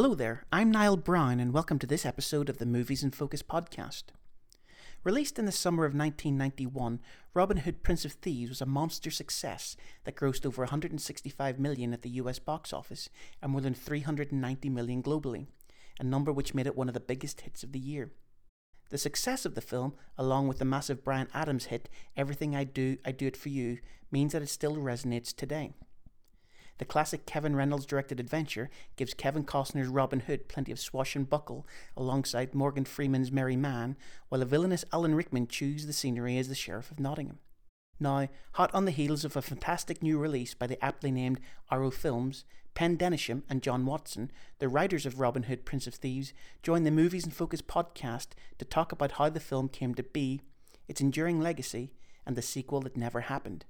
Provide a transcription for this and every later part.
Hello there, I'm Niall Brown, and welcome to this episode of the Movies in Focus podcast. Released in the summer of 1991, Robin Hood Prince of Thieves was a monster success that grossed over 165 million at the US box office and more than 390 million globally, a number which made it one of the biggest hits of the year. The success of the film, along with the massive Bryan Adams hit Everything I Do, I Do It For You, means that it still resonates today. The classic Kevin Reynolds directed adventure gives Kevin Costner's Robin Hood plenty of swash and buckle alongside Morgan Freeman's Merry Man, while the villainous Alan Rickman chews the scenery as the Sheriff of Nottingham. Now, hot on the heels of a fantastic new release by the aptly named Arrow Films, Pen Densham and John Watson, the writers of Robin Hood Prince of Thieves, join the Movies in Focus podcast to talk about how the film came to be, its enduring legacy, and the sequel that never happened.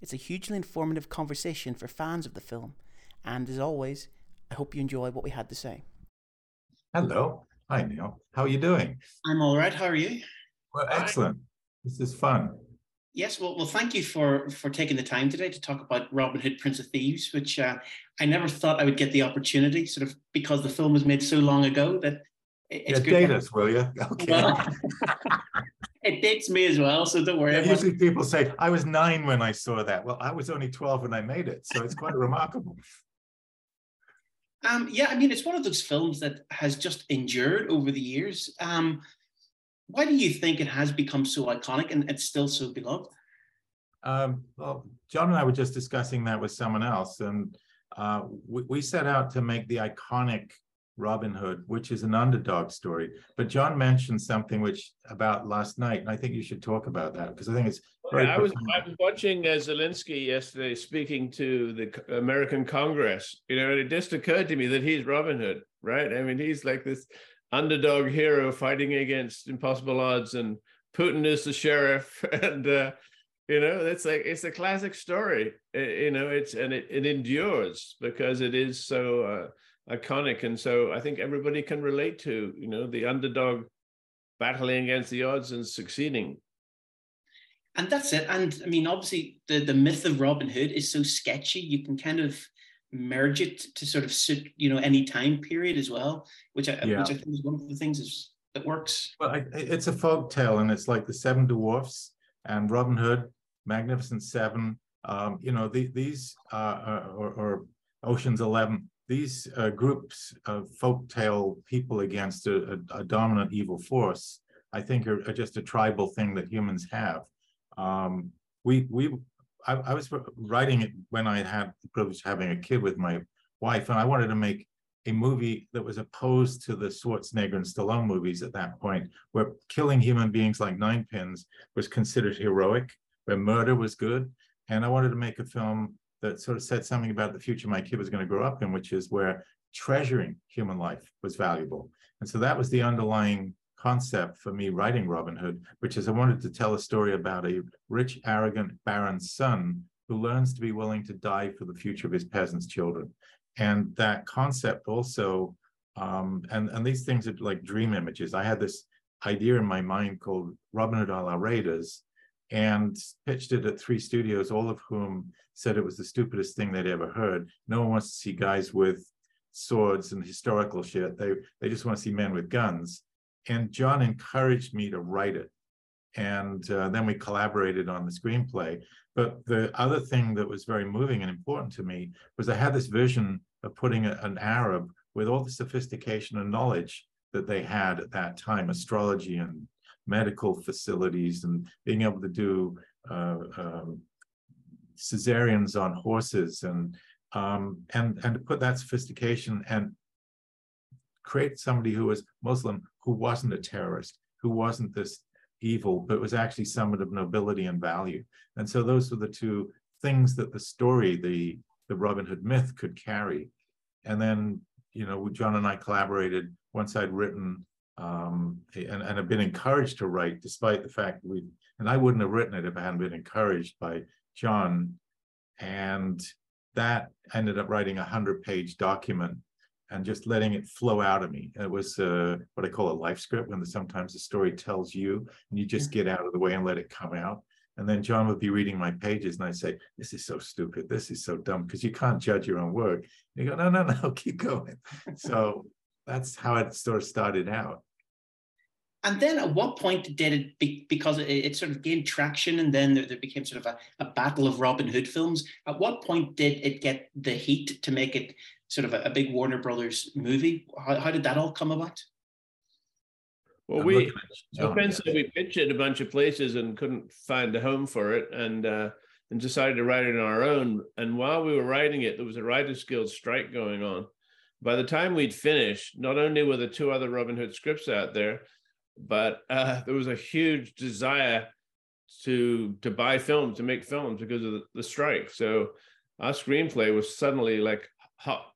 It's a hugely informative conversation for fans of the film, and as always, I hope you enjoy what we had to say. Hello. Hi, Neil. How are you doing? I'm all right. How are you? Well, excellent. This is fun. Yes, well, well, thank you for for taking the time today to talk about Robin Hood, Prince of Thieves, which uh, I never thought I would get the opportunity, sort of because the film was made so long ago that it's yeah, good. Date us, will you? Okay. Well, it dates me as well, so don't worry. Yeah, usually people say I was nine when I saw that. Well, I was only twelve when I made it, so it's quite remarkable. Um, yeah, I mean, it's one of those films that has just endured over the years. Um, why do you think it has become so iconic and it's still so beloved? Um, well, John and I were just discussing that with someone else, and uh, we, we, set out to make the iconic Robin Hood, which is an underdog story. But John mentioned something which about last night, and I think you should talk about that because I think it's very. I was I was watching uh, Zelensky yesterday speaking to the American Congress, you know, and it just occurred to me that he's Robin Hood, right? I mean, he's like this underdog hero fighting against impossible odds, and Putin is the sheriff, and uh, you know, it's like it's a classic story. You know, it's and it, it endures because it is so uh, iconic, and so I think everybody can relate to you know the underdog battling against the odds and succeeding. And that's it. And I mean, obviously, the the myth of Robin Hood is so sketchy. You can kind of merge it to sort of suit you know any time period as well, which I yeah. which I think is one of the things is that works. Well, I, it's a folk tale, and it's like the Seven Dwarfs and Robin Hood, Magnificent Seven. Um, you know, the, these uh, or, or, Ocean's Eleven. These uh, groups of folk tale people against a, a, a dominant evil force, I think, are, are, just a tribal thing that humans have. Um, we we I, I, was writing it when I had the privilege of having a kid with my wife, and I wanted to make a movie that was opposed to the Schwarzenegger and Stallone movies at that point, where killing human beings like nine pins was considered heroic, where murder was good. And I wanted to make a film that sort of said something about the future my kid was going to grow up in, which is where treasuring human life was valuable. And so that was the underlying concept for me writing Robin Hood, which is I wanted to tell a story about a rich, arrogant baron's son who learns to be willing to die for the future of his peasants' children. And that concept also, um, and, and these things are like dream images. I had this idea in my mind called Robin Hood a la Raiders and pitched it at three studios, all of whom said it was the stupidest thing they'd ever heard. No one wants to see guys with swords and historical shit. They they just want to see men with guns and John encouraged me to write it. And uh, then we collaborated on the screenplay. But the other thing that was very moving and important to me was I had this vision of putting a, an Arab with all the sophistication and knowledge that they had at that time, astrology and medical facilities, and being able to do uh, um, cesareans on horses, and um, and and to put that sophistication and create somebody who was Muslim who wasn't a terrorist, who wasn't this evil, but was actually someone of nobility and value. And so those were the two things that the story, the the Robin Hood myth could carry. And then, you know, John and I collaborated once I'd written um, and, and have been encouraged to write, despite the fact that we, and I wouldn't have written it if I hadn't been encouraged by John. And that ended up writing a hundred page document and just letting it flow out of me. It was uh, what I call a life script when the, sometimes the story tells you and you just get out of the way and let it come out. And then John would be reading my pages and I'd say, This is so stupid. This is so dumb because you can't judge your own work. And you go, No, no, no, keep going. so that's how it sort of started out. And then at what point did it, be, because it, it, sort of gained traction and then there, there became sort of a, a, battle of Robin Hood films, at what point did it get the heat to make it sort of a, a big Warner Brothers movie? How, how, did that all come about? Well, I'm we, so we pitched it a bunch of places and couldn't find a home for it and, uh, and decided to write it on our own. And while we were writing it, there was a Writers Guild strike going on. By the time we'd finished, not only were the two other Robin Hood scripts out there, but uh, there was a huge desire to to buy films to make films because of the, the strike. So our screenplay was suddenly like hot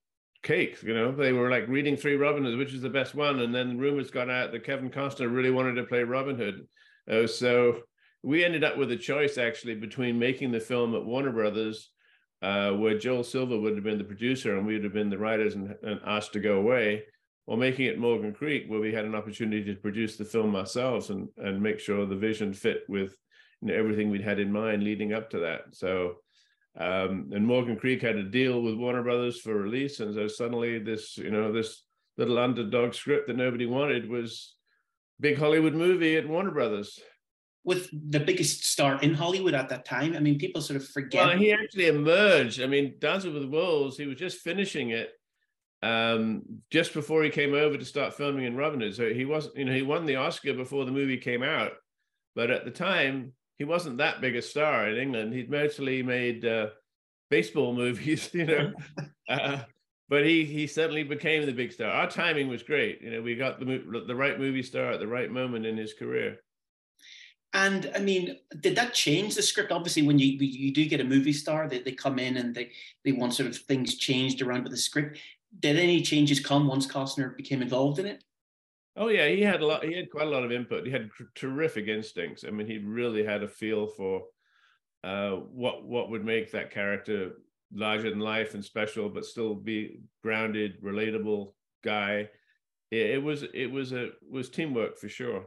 cakes. You know, they were like reading Three Robin Hoods, which is the best one, and then rumors got out that Kevin Costner really wanted to play Robin Hood. Uh, so we ended up with a choice actually between making the film at Warner Brothers, uh, where Joel Silver would have been the producer and we would have been the writers and, and asked to go away, or making it Morgan Creek, where we had an opportunity to produce the film ourselves and and make sure the vision fit with you know, everything we'd had in mind leading up to that. So, um, and Morgan Creek had a deal with Warner Brothers for release, and so suddenly this you know this little underdog script that nobody wanted was big Hollywood movie at Warner Brothers. With the biggest star in Hollywood at that time, I mean, people sort of forget. Well, he actually emerged. I mean, Dancing with Wolves, he was just finishing it um, just before he came over to start filming in Robin Hood. So he wasn't, you know, he won the Oscar before the movie came out, but at the time he wasn't that big a star in England. He'd mostly made uh, baseball movies, you know. uh, but he he suddenly became the big star. Our timing was great. You know, we got the the right movie star at the right moment in his career. And I mean, did that change the script? Obviously, when you you do get a movie star, they, they come in and they they want sort of things changed around with the script did any changes come once Costner became involved in it? Oh yeah, he had a lot. He had quite a lot of input. He had terrific instincts. I mean, he really had a feel for uh, what what would make that character larger than life and special, but still be grounded, relatable guy. It, it was it was a was teamwork for sure.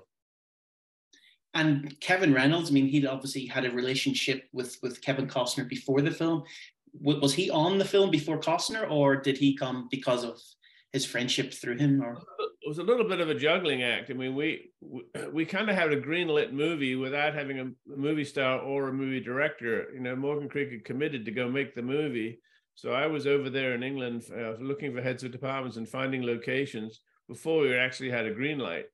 And Kevin Reynolds, I mean, he'd obviously had a relationship with with Kevin Costner before the film was he on the film before Costner, or did he come because of his friendship through him? Or it was a little bit of a juggling act. I mean, we we, we kind of had a greenlit movie without having a, movie star or a movie director. You know, Morgan Creek had committed to go make the movie, so I was over there in England uh, looking for heads of departments and finding locations before we actually had a green light.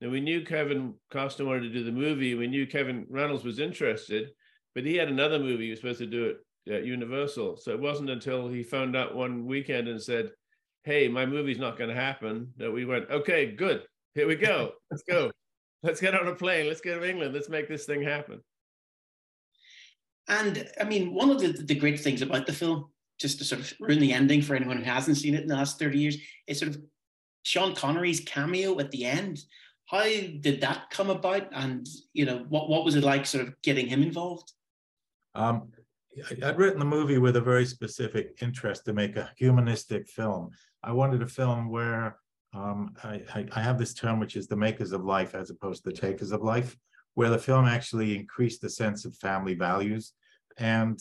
Now we knew Kevin Costner wanted to do the movie. We knew Kevin Reynolds was interested, but he had another movie he was supposed to do it at Universal. So it wasn't until he phoned up one weekend and said, Hey, my movie's not going to happen, that we went, Okay, good. Here we go. Let's go. Let's get on a plane. Let's go to England. Let's make this thing happen. And I mean, one of the, the great things about the film, just to sort of ruin the ending for anyone who hasn't seen it in the last 30 years, is sort of Sean Connery's cameo at the end. How did that come about? And, you know, what, what was it like sort of getting him involved? Um, I'd written the movie with a very specific interest to make a humanistic film. I wanted a film where um, I, I, I, have this term, which is the makers of life as opposed to the takers of life, where the film actually increased the sense of family values. And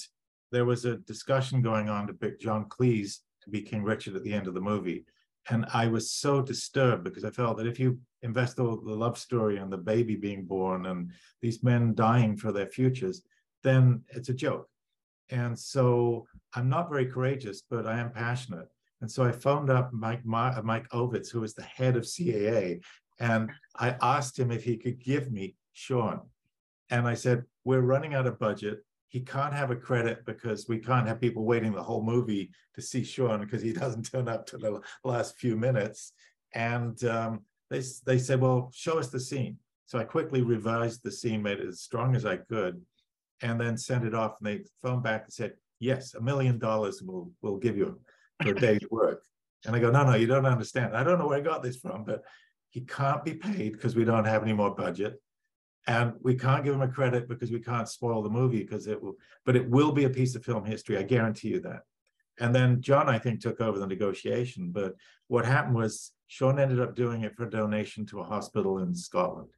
there was a discussion going on to pick John Cleese to be King Richard at the end of the movie. And I was so disturbed because I felt that if you invest all the love story and the baby being born and these men dying for their futures, then it's a joke. And so I'm not very courageous, but I am passionate. And so I phoned up Mike, Mike Ovitz, who was the head of CAA, and I asked him if he could give me Sean. And I said, We're running out of budget. He can't have a credit because we can't have people waiting the whole movie to see Sean because he doesn't turn up to the last few minutes. And um, they, they said, Well, show us the scene. So I quickly revised the scene, made it as strong as I could and then sent it off. And they phoned back and said, yes, a million dollars will will give you for a day's work. And I go, no, no, you don't understand. I don't know where I got this from, but he can't be paid because we don't have any more budget. And we can't give him a credit because we can't spoil the movie because it will, but it will be a piece of film history. I guarantee you that. And then John, I think, took over the negotiation. But what happened was Sean ended up doing it for a donation to a hospital in Scotland.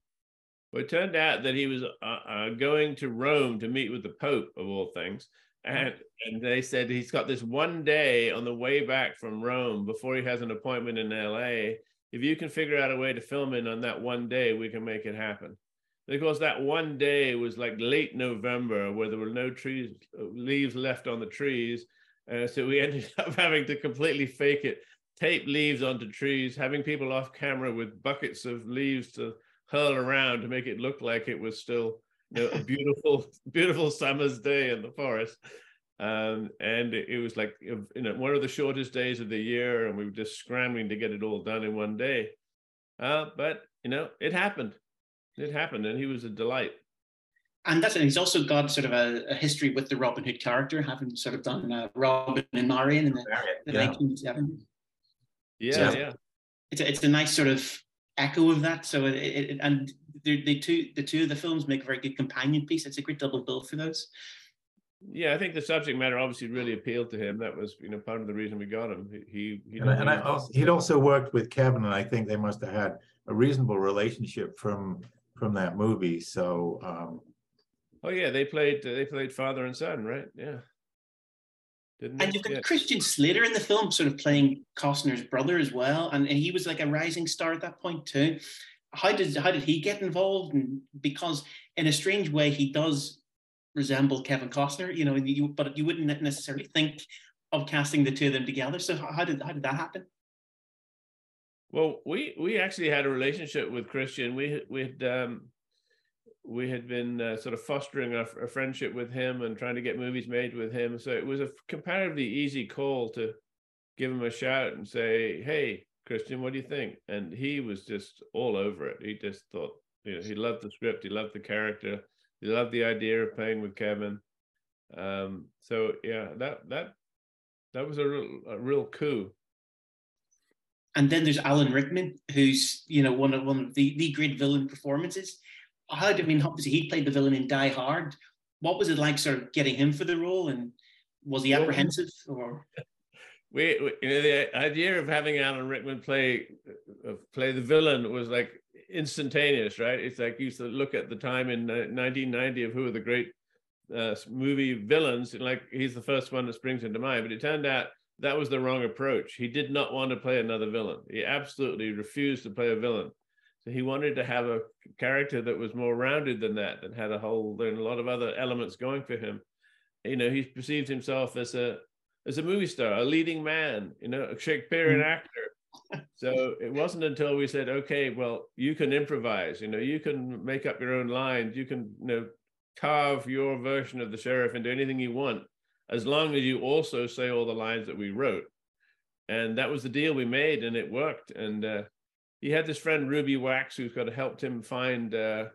Well, it turned out that he was uh, uh, going to Rome to meet with the Pope, of all things. And, and they said he's got this one day on the way back from Rome before he has an appointment in LA. If you can figure out a way to film it on that one day, we can make it happen. Because that one day was like late November where there were no trees, leaves left on the trees. Uh, so we ended up having to completely fake it, tape leaves onto trees, having people off camera with buckets of leaves to hurl around to make it look like it was still you know, a beautiful, beautiful summer's day in the forest. Um, and it, it, was like you know one of the shortest days of the year, and we were just scrambling to get it all done in one day. Uh, but you know, it happened. It happened, and he was a delight. And that's and he's also got sort of a, a history with the Robin Hood character, having sort of done uh, Robin and Marian in the, the yeah. 1970s. Yeah, so yeah. It's a, it's a nice sort of echo of that. So it, it and the, the two the two of the films make a very good companion piece. It's a great double bill for those. Yeah, I think the subject matter obviously really appealed to him. That was, you know, part of the reason we got him. He, he and, I, and I also, he'd also worked with Kevin, and I think they must have had a reasonable relationship from from that movie. So, um, oh yeah, they played they played father and son, right? Yeah. Didn't and you've got yeah. Christian Slater in the film, sort of playing Costner's brother as well, and, and he was like a rising star at that point too. How did how did he get involved? And because in a strange way, he does resemble Kevin Costner, you know, you, but you wouldn't necessarily think of casting the two of them together. So how did how did that happen? Well, we we actually had a relationship with Christian. We we had um, we had been uh, sort of fostering a, a, friendship with him and trying to get movies made with him. So it was a comparatively easy call to give him a shout and say, "Hey, Christian, what do you think?" And he was just all over it. He just thought, you know, he loved the script, he loved the character, he loved the idea of playing with Kevin. Um, so yeah, that that that was a real a real coup. And then there's Alan Rickman, who's you know one of one of the the great villain performances how I mean, obviously he played the villain in Die Hard. What was it like, sort of getting him for the role, and was he apprehensive or? We, we you know, the idea of having Alan Rickman play uh, play the villain was like instantaneous, right? It's like you used to look at the time in 1990 of who are the great uh, movie villains, and like he's the first one that springs into mind. But it turned out that was the wrong approach. He did not want to play another villain. He absolutely refused to play a villain. So he wanted to have a character that was more rounded than that, and had a whole and a lot of other elements going for him. You know, he perceived himself as a as a movie star, a leading man, you know, a Shakespearean mm. actor. So it wasn't until we said, okay, well, you can improvise, you know, you can make up your own lines, you can, you know, carve your version of the sheriff into anything you want, as long as you also say all the lines that we wrote. And that was the deal we made, and it worked. And uh, he had this friend Ruby Wax who's got helped him find uh,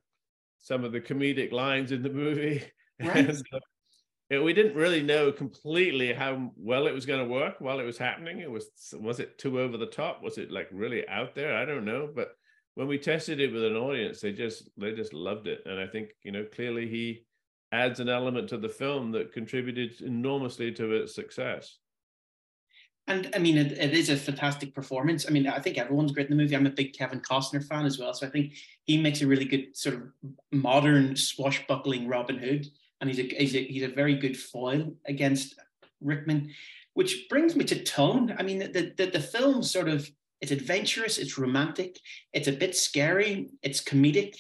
some of the comedic lines in the movie. Right. and, uh, we didn't really know completely how well it was going to work while it was happening. It was was it too over the top? Was it like really out there? I don't know, but when we tested it with an audience, they just they just loved it, and I think you know clearly he adds an element to the film that contributed enormously to its success. And I mean, it, it is a fantastic performance. I mean, I think everyone's great in the movie. I'm a big Kevin Costner fan as well. So I think he makes a really good sort of modern swashbuckling Robin Hood. And he's a, he's a, he's a very good foil against Rickman, which brings me to tone. I mean, the, the, the film sort of, it's adventurous, it's romantic, it's a bit scary, it's comedic.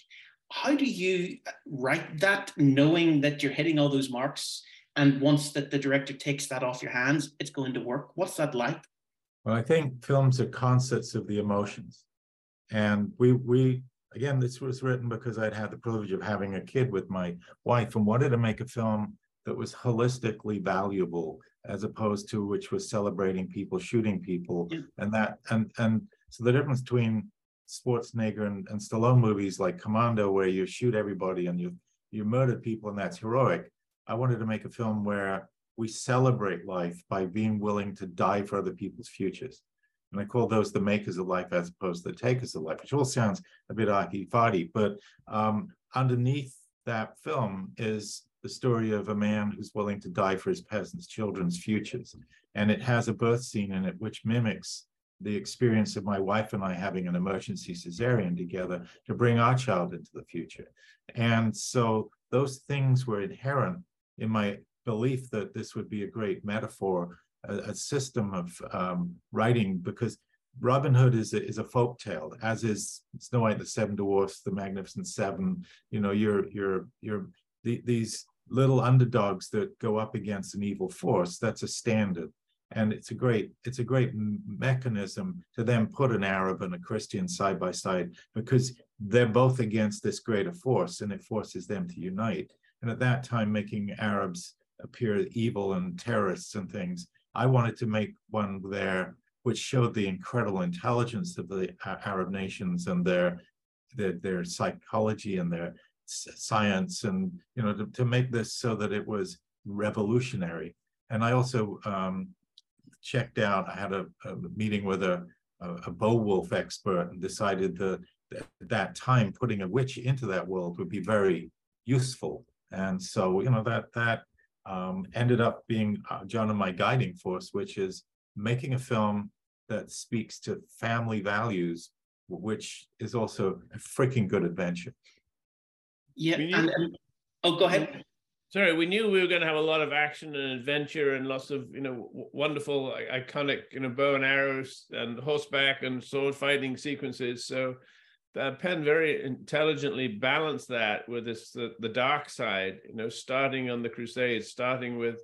How do you write that knowing that you're hitting all those marks and once that the director takes that off your hands, it's going to work. What's that like? Well, I think films are concerts of the emotions. And we we again, this was written because I'd had the privilege of having a kid with my wife and wanted to make a film that was holistically valuable as opposed to which was celebrating people shooting people yeah. and that and and so the difference between Schwarzenegger and, and Stallone movies like Commando where you shoot everybody and you you murder people and that's heroic I wanted to make a film where we celebrate life by being willing to die for other people's futures. And I call those the makers of life as opposed to the takers of life, which all sounds a bit arty-farty, but um, underneath that film is the story of a man who's willing to die for his peasants' children's futures. And it has a birth scene in it which mimics the experience of my wife and I having an emergency cesarean together to bring our child into the future. And so those things were inherent in my belief that this would be a great metaphor, a, a system of um, writing, because Robin Hood is a, is a folk tale, as is Snow White, the Seven Dwarfs, the Magnificent Seven. You know, you're you're you're the, these little underdogs that go up against an evil force. That's a standard, and it's a great it's a great mechanism to then put an Arab and a Christian side by side because they're both against this greater force, and it forces them to unite. And at that time, making Arabs appear evil and terrorists and things, I wanted to make one there which showed the incredible intelligence of the Arab nations and their their, their psychology and their science, and you know to, to, make this so that it was revolutionary. And I also um, checked out. I had a, a meeting with a, a, a Beowulf expert and decided that at that time putting a witch into that world would be very useful. And so you know that that um, ended up being uh, John and my guiding force, which is making a film that speaks to family values, which is also a freaking good adventure. Yeah. And, and, oh, go ahead. Sorry, we knew we were going to have a lot of action and adventure and lots of you know wonderful, iconic you know bow and arrows and horseback and sword fighting sequences. So uh, Pen very intelligently balanced that with this the, the dark side. You know, starting on the Crusades, starting with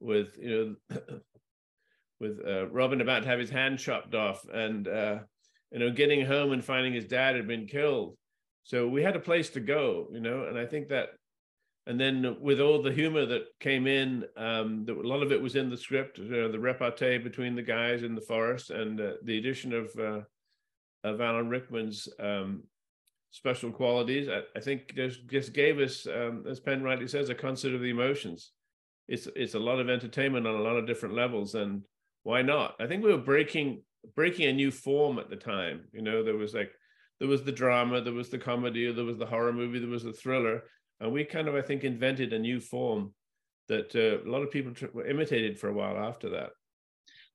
with you know with uh, Robin about to have his hand chopped off, and uh, you know, getting home and finding his dad had been killed. So we had a place to go, you know, and I think that, and then with all the humor that came in, um, a lot of it was in the script, you know, the repartee between the guys in the forest, and uh, the addition of uh, of Alan Rickman's um, special qualities. I, I, think just just gave us, um, as Pen rightly says, a concert of the emotions. It's it's a lot of entertainment on a lot of different levels, and why not? I think we were breaking breaking a new form at the time. You know, there was like there was the drama, there was the comedy, there was the horror movie, there was the thriller, and we kind of I think invented a new form that uh, a lot of people tr- imitated for a while after that.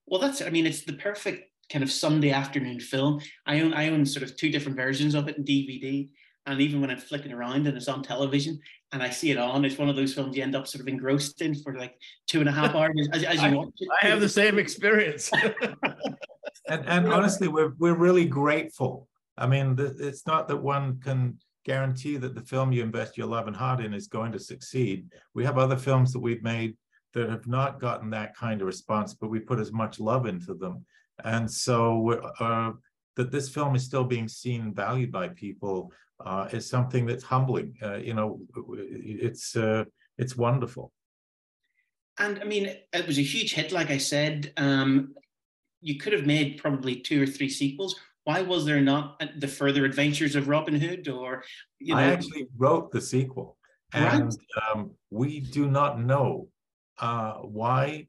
Well, that's I mean, it's the perfect kind of Sunday afternoon film. I own I own sort of two different versions of it in DVD. And even when I'm flicking around and it's on television and I see it on, it's one of those films you end up sort of engrossed in for like two and a half hours as, as you I, watch it. I have the same experience. and, and honestly, we're, we're really grateful. I mean, it's not that one can guarantee that the film you invest your love and heart in is going to succeed. We have other films that we've made that have not gotten that kind of response, but we put as much love into them. And so uh, that this film is still being seen and valued by people uh, is something that's humbling. Uh, you know, it's uh, it's wonderful. And I mean, it was a huge hit, like I said. Um, you could have made probably two or three sequels. Why was there not the further adventures of Robin Hood? Or you know, I actually wrote the sequel, and um, we do not know uh, why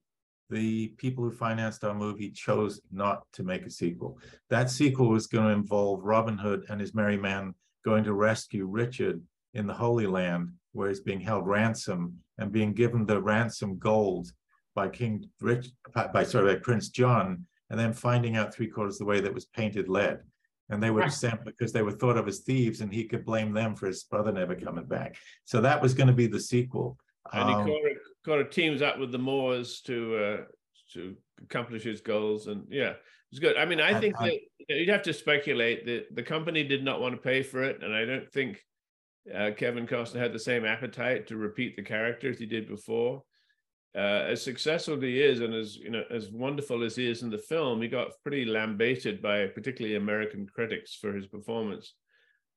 the people who financed our movie chose not to make a sequel. That sequel was going to involve Robin Hood and his merry men going to rescue Richard in the Holy Land, where he's being held ransom and being given the ransom gold by King Rich, by sorry, by Prince John, and then finding out three quarters of the way that was painted lead. And they were right. sent because they were thought of as thieves, and he could blame them for his brother never coming back. So that was going to be the sequel. And um, he kind of, teams up with the Moors to uh, to accomplish his goals, and yeah, it's good. I mean, I think that you'd have to speculate that the company did not want to pay for it, and I don't think uh, Kevin Costner had the same appetite to repeat the character as he did before. Uh, as successful as he is, and as you know, as wonderful as he is in the film, he got pretty lambasted by particularly American critics for his performance.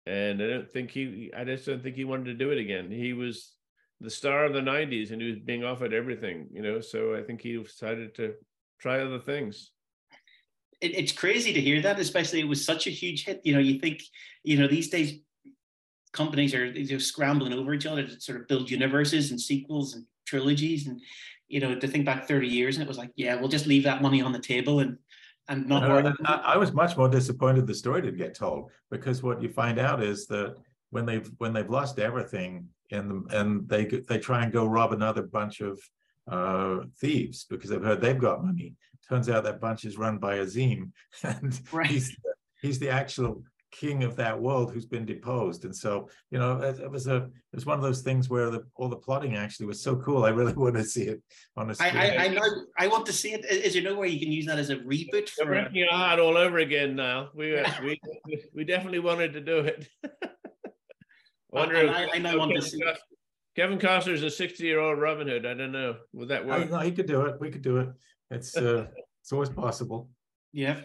And I don't think he, I just don't think he wanted to do it again. He was the star of the '90s, and he was being offered everything, you know. So I think he decided to try other things it, it's crazy to hear that, especially it was such a huge hit. You know, you think, you know, these days companies are you know, scrambling over each other to sort of build universes and sequels and trilogies. And, you know, to think back 30 years and it was like, yeah, we'll just leave that money on the table and and not worry. I, I was much more disappointed the story didn't get told because what you find out is that when they've when they've lost everything and and they they try and go rob another bunch of uh, thieves because they've heard they've got money turns out that bunch is run by Azeem, and right. he's he's the actual king of that world who's been deposed. And so, you know, it, it was a it was one of those things where the all the plotting actually was so cool. I really want to see it on a screen. I, I, I know I want to see it. Is there no way you can use that as a reboot? For We're making it hard all over again now. We uh, we we definitely wanted to do it. wonder I, I, I know want to see it. Kevin Costner's a 60 year old Robin Hood. I don't know. Would that work? No, he could do it. We could do it. It's uh, it's always possible. Yeah.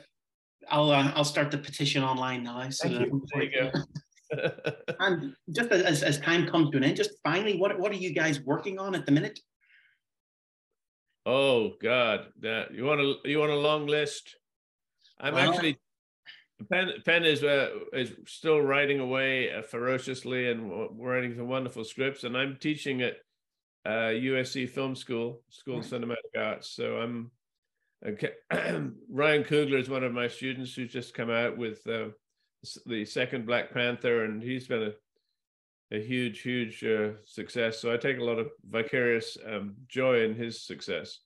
I'll uh, I'll start the petition online now. So Thank you. There you go. and just as, as time comes to an end, just finally, what what are you guys working on at the minute? Oh God, that you want a you want a long list? I'm well, actually Pen Pen is uh, is still writing away uh, ferociously and writing some wonderful scripts, and I'm teaching at uh, USC Film School, School of Cinematic Arts. So I'm Okay. Ryan Coogler is one of my students who's just come out with uh, the second Black Panther, and he's been a, a huge, huge uh, success. So I take a lot of vicarious um, joy in his success.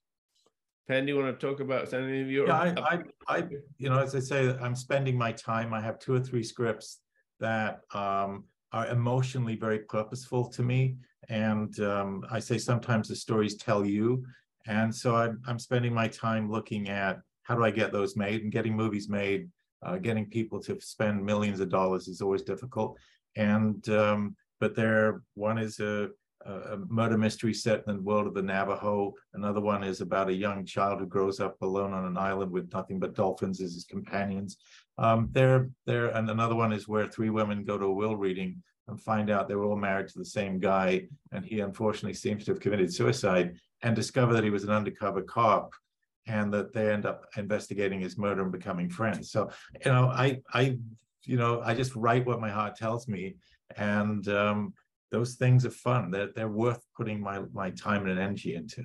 Pen, do you want to talk about any of your? Yeah, I, I, I, you know, as I say, I'm spending my time. I have two or three scripts that um, are emotionally very purposeful to me, and um, I say sometimes the stories tell you, and so I'm, I'm spending my time looking at how do I get those made and getting movies made, uh, getting people to spend millions of dollars is always difficult. And, um, but there, one is a, a murder mystery set in the world of the Navajo. Another one is about a young child who grows up alone on an island with nothing but dolphins as his companions. Um, there, there, and another one is where three women go to a will reading and find out they were all married to the same guy, and he unfortunately seems to have committed suicide and discover that he was an undercover cop and that they end up investigating his murder and becoming friends. So, you know, I, I, you know, I just write what my heart tells me, and um, those things are fun. They're they're worth putting my my time and energy into.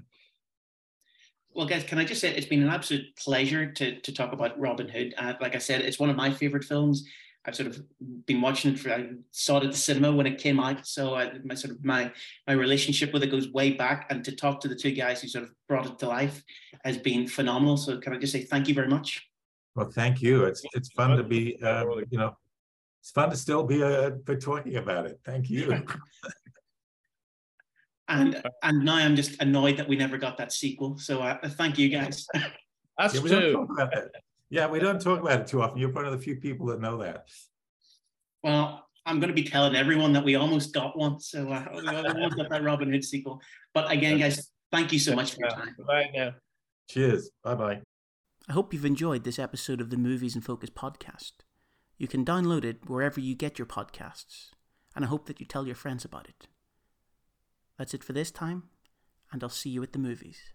Well, guys, can I just say it's been an absolute pleasure to to talk about Robin Hood. Uh, like I said, it's one of my favorite films. I've sort of been watching it for I saw it at the cinema when it came out. So I, my sort of my my relationship with it goes way back. And to talk to the two guys who sort of brought it to life has been phenomenal. So can I just say thank you very much? Well, thank you. It's it's fun to be uh, you know it's fun to still be uh, for talking about it. Thank you. and and now I'm just annoyed that we never got that sequel. So uh, thank you guys. Us yeah, too. Yeah, we don't talk about it too often. You're one of the few people that know that. Well, I'm going to be telling everyone that we almost got one. So uh, we almost got that Robin Hood sequel. But again, guys, thank you so much for your time. Bye now. Cheers. Bye bye. I hope you've enjoyed this episode of the Movies and Focus podcast. You can download it wherever you get your podcasts, and I hope that you tell your friends about it. That's it for this time, and I'll see you at the movies.